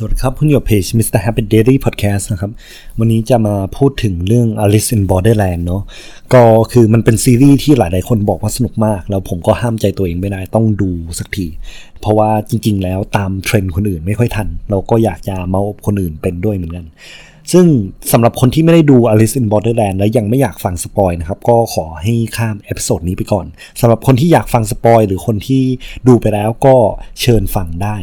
สวัสดีครับ คุณอยู่เพจ Mr. Happy Daily Podcast นะครับ วันนี้จะมาพูดถึงเรื่อง Alice in Borderland เนาะก็คือมันเป็นซีรีส์ที่หลาย ๆ คนบอกว่าสนุกมาก แล้วผมก็ห้ามใจตัวเองไม่ได้ต้องดูสักที เพราะว่าจริง ๆ แล้วตามเทรนด์คนอื่นไม่ค่อยทัน เราก็อยากจะเมาส์คนอื่นเป็นด้วยเหมือนกัน ซึ่งสำหรับคนที่ไม่ได้ดู Alice in Borderland และยังไม่อยากฟังสปอยนะครับ ก็ขอให้ข้าม episode นี้ไปก่อนสำหรับคนที่อยากฟังสปอยหรือคนที่ดูไปแล้วก็เชิญฟังได้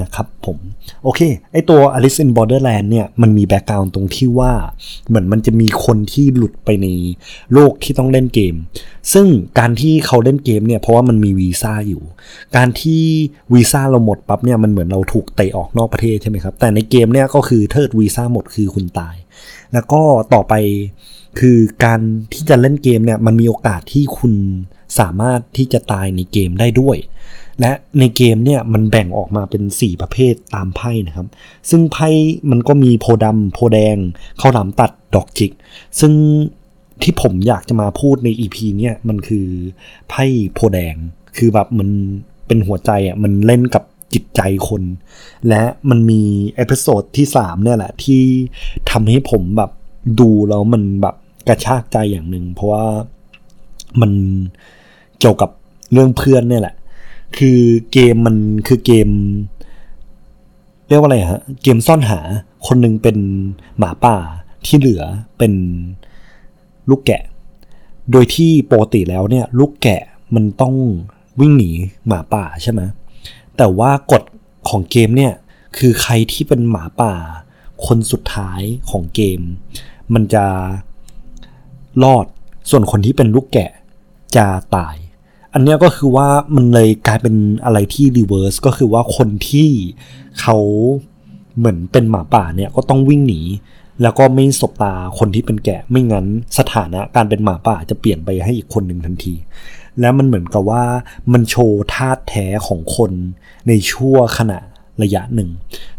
นะครับผมโอเค ไอตัว Alice in Borderland เนี่ยมันมีแบ็กกราวน์ตรงที่ว่า เหมือนมันจะมีคนที่หลุดไปในโลกที่ต้องเล่นเกม ซึ่งการที่เขาเล่นเกมเนี่ยเพราะว่ามันมีวีซ่าอยู่ การที่วีซ่าเราหมดปั๊บเนี่ยมันเหมือนเราถูกเตะออกนอกประเทศใช่ไหมครับ แต่ในเกมเนี่ยก็คือเทิดวีซ่าหมดคือคุณตาย แล้วก็ต่อไปคือการที่จะเล่นเกมเนี่ยมันมีโอกาสที่คุณสามารถที่จะตายในเกมได้ด้วย และในเกมเนี่ยมันแบ่งออกมาเป็น 4 ประเภทตามไพ่นะครับ ซึ่งไพ่มันก็มีโพดำโพแดงข้าวหลามตัดดอกจิก ซึ่งที่ผมอยากจะมาพูดใน EP เนี่ยมันคือไพ่โพแดง คือแบบมันเป็นหัวใจอะมันเล่นกับจิตใจคน และมันมี episode ที่3เนี่ยแหละที่ทำให้ผมแบบดูแล้วมันแบบกระชากใจอย่างหนึ่งเพราะว่ามันเกี่ยวกับเรื่องเพื่อนเนี่ยแหละ คือเกมมันคือเกม เรียกว่าอะไรฮะเกมซ่อนหาคนหนึ่งเป็นหมาป่าที่เหลือเป็นลูกแกะ โดยที่ปกติแล้วเนี่ย ลูกแกะมันต้องวิ่งหนีหมาป่าใช่ไหมแต่ว่ากฎของเกมเนี่ยคือใครที่เป็นหมาป่า คนสุดท้ายของเกม มันจะรอดส่วนคนที่เป็นลูกแกะจะตาย อันนี้ก็คือว่ามันเลยกลายเป็นอะไรที่รีเวิร์สก็คือว่าคนที่เขาเหมือนเป็นหมาป่าเนี่ยก็ต้องวิ่งหนี แล้วก็ไม่สบตาคนที่เป็นแกะไม่งั้นสถานะการเป็นหมาป่าจะเปลี่ยนไปให้อีกคนหนึ่งทันที แล้วมันเหมือนกับว่ามันโชว์ธาตุแท้ของคนในชั่วขณะระยะหนึ่ง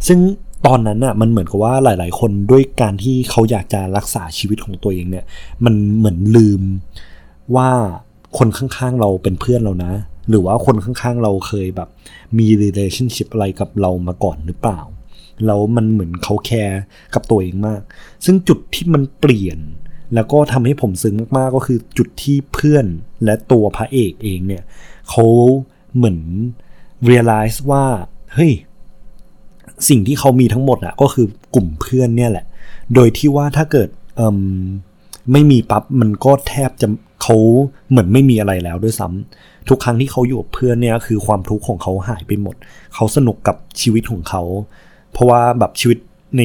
ซึ่งตอนนั้นอะมันเหมือนกับว่าหลาย ๆ คนด้วยการที่เขาอยากจะรักษาชีวิตของตัวเองเนี่ย มันเหมือนลืมว่า คนข้างๆเราเป็นเพื่อนเรานะ หรือว่าคนข้างๆเราเคยแบบมี relationship อะไรกับเรามาก่อนหรือเปล่า แล้วมันเหมือนเขาแคร์กับตัวเองมาก ซึ่งจุดที่มันเปลี่ยน แล้วก็ทำให้ผมซึ้งมากๆก็คือจุดที่เพื่อนและตัวพระเอกเองเนี่ยเขาเหมือน realize ว่า เฮ้ย สิ่งที่เขามีทั้งหมดอะก็คือกลุ่มเพื่อนเนี่ยแหละ โดยที่ว่าถ้าเกิดไม่มีปั๊บมันก็แทบจะ เขาเหมือนไม่มีอะไรแล้วด้วยซ้ำทุกครั้งที่เขาอยู่กับเพื่อนเนี่ยคือความทุกข์ของเขาหายไปหมด เขาสนุกกับชีวิตของเขา เพราะว่าแบบชีวิตใน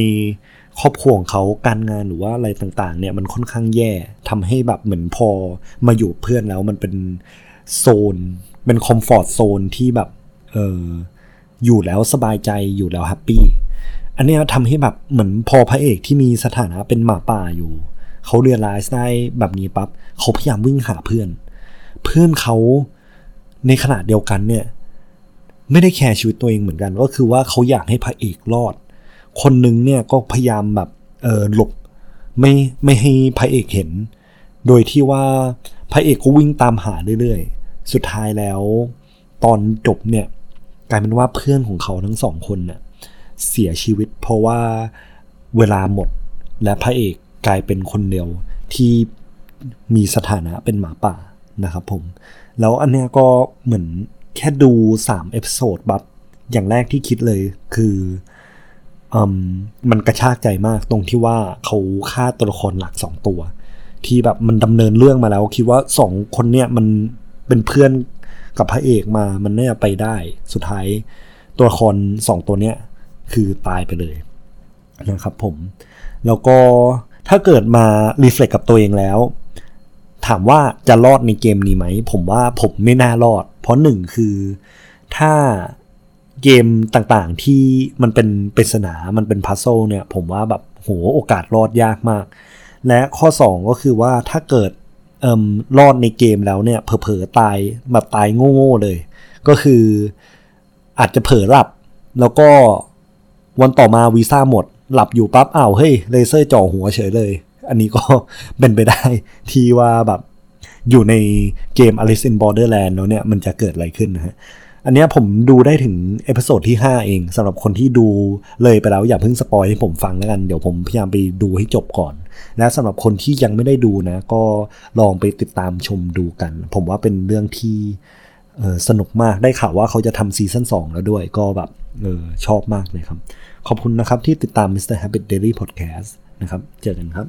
ครอบครัวของเขาการงานหรือว่าอะไรต่างๆ เนี่ยมันค่อนข้างแย่ทำให้แบบเหมือนพอมาอยู่เพื่อนแล้วมันเป็นโซนเป็น comfort zone ที่แบบเอออยู่แล้วสบายใจอยู่แล้ว happy อันนี้ทำให้แบบเหมือนพอพระเอกที่มีสถานะเป็นหมาป่าอยู่ เขา realize ได้แบบนี้ปั๊บเขาพยายามวิ่งหาเพื่อน เพื่อนเขาในขณะเดียวกันเนี่ย ไม่ได้ care ชีวิตตัวเองเหมือนกัน ก็คือว่าเขาอยากให้พระเอกรอด คนนึงเนี่ยก็พยายามแบบเออหลบไม่ไม่ให้พระเอกเห็น โดยที่ว่าพระเอกก็วิ่งตามหาเรื่อยๆ สุดท้ายแล้ว ตอนจบเนี่ยกลายเป็นว่าเพื่อนของเขาทั้งสองคนเนี่ยเสียชีวิตเพราะว่าเวลาหมดและพระเอก กลายเป็นคนเดียวที่มีสถานะเป็นหมาป่านะครับผม แล้วอันเนี้ยก็เหมือนแค่ดู3 episode ปั๊บอย่างแรกที่คิดเลยคืออมันกระชากใจมากตรงที่ว่าเขาฆ่าตัวละครหลักสองตัว ที่แบบมันดำเนินเรื่องมาแล้วคิดว่าสองคนเนี้ยมันเป็นเพื่อนกับพระเอกมามันน่าจะไปได้ สุดท้ายตัวละครสองตัวเนี้ยคือตายไปเลยนะครับผม แล้วก็ ถ้าเกิดมา reflect กับตัวเองแล้ว ถามว่าจะรอดในเกมนี้ไหม ผมว่าผมไม่น่ารอด เพราะหนึ่งคือถ้าเกมต่างๆที่มันเป็นปริศนา มันเป็นพัซโซเนี่ย ผมว่าแบบโหโอกาสรอดยากมาก และข้อ 2 ก็คือว่าถ้าเกิดเอ่มรอดในเกมแล้วเนี่ย เผลอๆตายแบบตายโง่ๆเลย ก็คืออาจจะเผลอหลับ แล้วก็วันต่อมาวีซ่าหมด หลับอยู่ปั๊บอ้าวเฮ้ยเลเซอร์จ่อหัวเฉยเลย อันนี้ก็เป็นไปได้ที่ว่าแบบอยู่ในเกม Alice in Borderland แล้วเนี่ยมันจะเกิดอะไรขึ้นนะฮะอันนี้ผมดูได้ถึง episode ที่ 5 เองสำหรับคนที่ดูเลยไปแล้วอย่าเพิ่ง spoil ให้ผมฟังแล้วกัน เดี๋ยวผมพยายามไปดูให้จบก่อน และสำหรับคนที่ยังไม่ได้ดูนะ ก็ลองไปติดตามชมดูกัน ผมว่าเป็นเรื่องที่ เออสนุกมากได้ข่าวว่าเขาจะทำ season 2แล้วด้วยก็แบบเออชอบมากเลยครับ ขอบคุณนะครับที่ติดตาม Mr. Habit Daily Podcast นะครับ เจอกันครับ